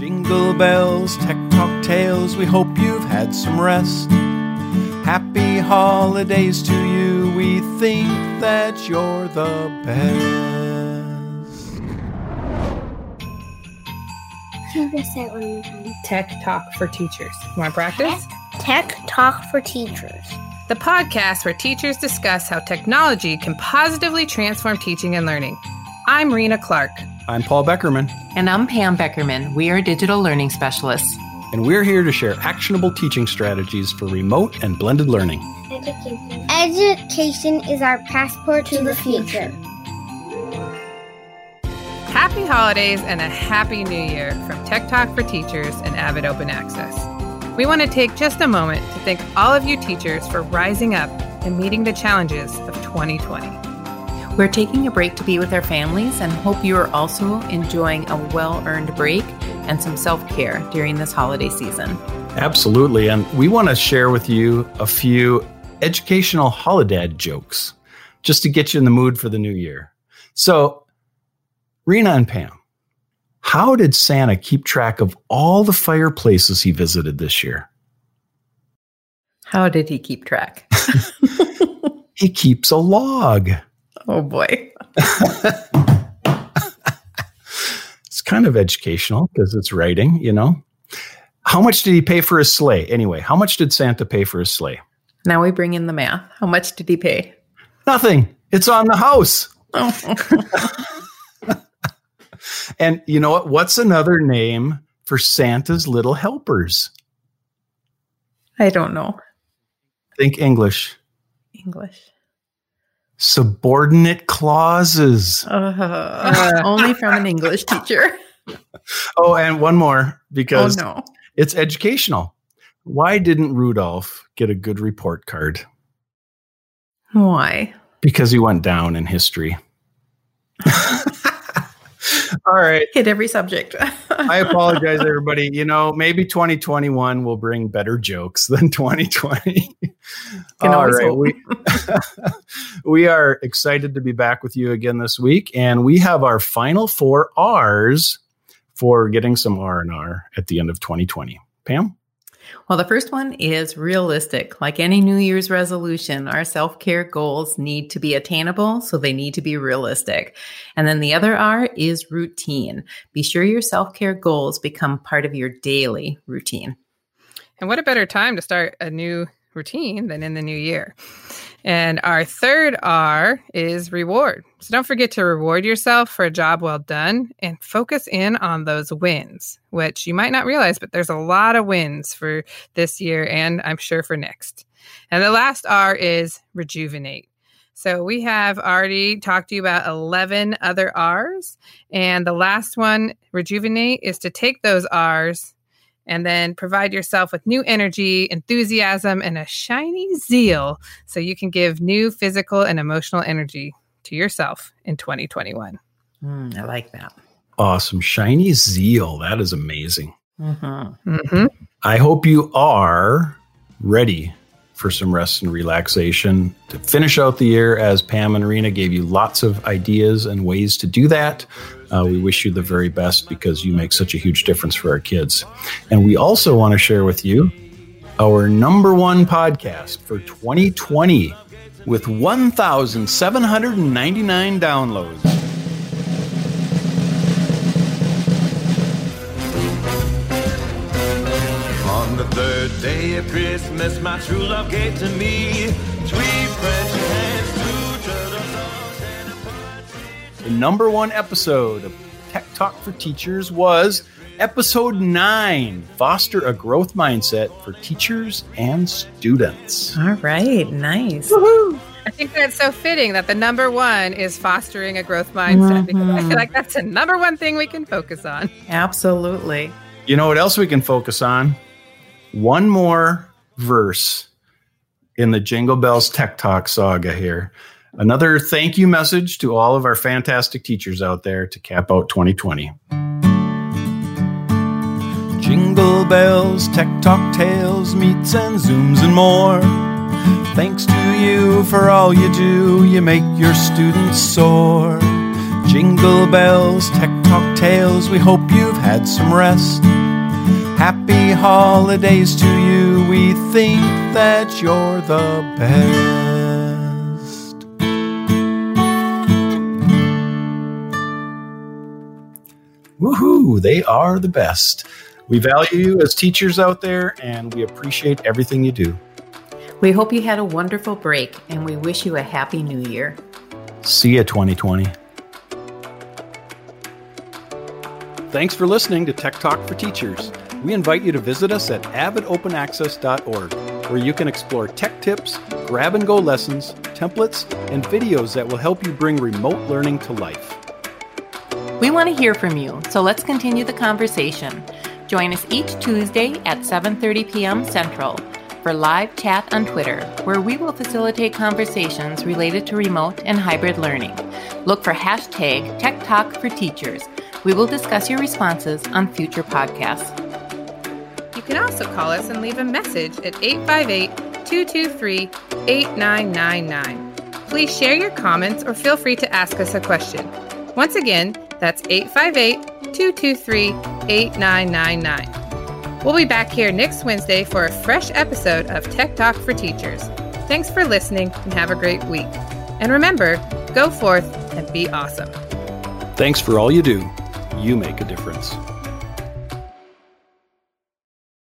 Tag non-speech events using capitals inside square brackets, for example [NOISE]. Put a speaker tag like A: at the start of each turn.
A: Jingle bells, tech talk tales, we hope you've had some rest. Happy holidays to you, we think that you're the best.
B: Can you say it one more time?
C: Tech Talk for Teachers. Want to practice?
B: Tech Talk for Teachers.
C: The podcast where teachers discuss how technology can positively transform teaching and learning. I'm Rena Clark.
A: I'm Paul Beckerman,
D: And I'm Pam Beckerman. We are digital learning specialists.
A: and we're here to share actionable teaching strategies for remote and blended learning.
B: Education. Education is our passport to, the future.
C: Happy holidays and a happy new year from Tech Talk for Teachers and Avid Open Access. We want to take just a moment to thank all of you teachers for rising up and meeting the challenges of 2020.
D: We're taking a break to be with our families and hope you are also enjoying a well earned break and some self care during this holiday season.
A: Absolutely. And we want to share with you a few educational holiday jokes just to get you in the mood for the new year. So, Rena and Pam, how did Santa keep track of all the fireplaces he visited this year?
D: How did he keep track? [LAUGHS]
A: He keeps a log.
D: Oh boy. [LAUGHS]
A: It's kind of educational because it's writing, you know. How much did he pay for his sleigh? Anyway, how much did Santa pay for his sleigh?
D: Now we bring in the math. How much did he pay?
A: Nothing. It's on the house. Oh. [LAUGHS] And you know what? What's another name for Santa's little helpers?
D: I don't know.
A: Think English.
D: English.
A: Subordinate clauses.
D: Uh, [LAUGHS] only from an English teacher.
A: Oh, and one more
D: Oh
A: because
D: no.
A: it's educational. Why didn't Rudolph get a good report card?
D: Why?
A: Because he went down in history. [LAUGHS] All right.
D: Hit every subject.
A: I [LAUGHS] apologize, everybody. You know, maybe 2021 will bring better jokes than 2020.
D: Can
A: All
D: always
A: right.
D: hope.
A: We, [LAUGHS] [LAUGHS] we are excited to be back with you again this week. And we have our final four R's for getting some R&R at the end of 2020. Pam?
D: Well, the first one is realistic. Like any New Year's resolution, our self care goals need to be attainable, so they need to be realistic. And then the other R is routine. Be sure your self care goals become part of your daily routine.
C: And what a better time to start a new routine than in the new year. And our third R is reward. So don't forget to reward yourself for a job well done and focus in on those wins, which you might not realize, but there's a lot of wins for this year and I'm sure for next. And the last R is rejuvenate. So we have already talked to you about 11 other R's. And the last one, rejuvenate, is to take those R's and then provide yourself with new energy, enthusiasm, and a shiny zeal so you can give new physical and emotional energy to yourself in 2021.
D: Mm, I like that.
A: Awesome. Shiny zeal. That is amazing.
D: Mm-hmm.
C: Mm-hmm.
A: I hope you are ready for some rest and relaxation to finish out the year as Pam and Rena gave you lots of ideas and ways to do that. Uh, we wish you the very best because you make such a huge difference for our kids. And we also want to share with you our number one podcast for 2020 with 1,799 downloads.
E: The third day of Christmas, my true love gave to me three French hens, two turtle doves, and a partridge.
A: The number one episode of Tech Talk for Teachers was episode nine Foster a Growth Mindset for Teachers and Students.
D: All right. Nice.
C: I think that's so fitting that the number one is fostering a growth mindset because I feel mm-hmm. like that's the number one thing we can focus on.
D: Absolutely.
A: You know what else we can focus on? One more verse in the Jingle Bells Tech Talk saga here. Another thank you message to all of our fantastic teachers out there to cap out 2020. Jingle bells, tech talk tales, meets and zooms and more. Thanks to you for all you do, you make your students soar. Jingle bells, tech talk tales. We hope you've had some rest. Happy holidays to you. We think that you're the best. Woohoo! They are the best. We value you as teachers out there, and we appreciate everything you do.
D: We hope you had a wonderful break and we wish you a happy new year.
A: See ya, 2020. Thanks for listening to Tech Talk for Teachers. We invite you to visit us at avidopenaccess.org, where you can explore tech tips, grab and go lessons, templates, and videos that will help you bring remote learning to life.
D: We want to hear from you, so let's continue the conversation. Join us each Tuesday at 7:30 p.m. Central for live chat on Twitter, where we will facilitate conversations related to remote and hybrid learning. Look for hashtag Tech Talk for Teachers. We will discuss your responses on future podcasts.
C: You can also call us and leave a message at 858 223 8999. Please share your comments or feel free to ask us a question. Once again, that's 858 223 8999. We'll be back here next Wednesday for a fresh episode of Tech Talk for Teachers. Thanks for listening and have a great week. And remember, go forth and be awesome.
A: Thanks for all you do. You make a difference.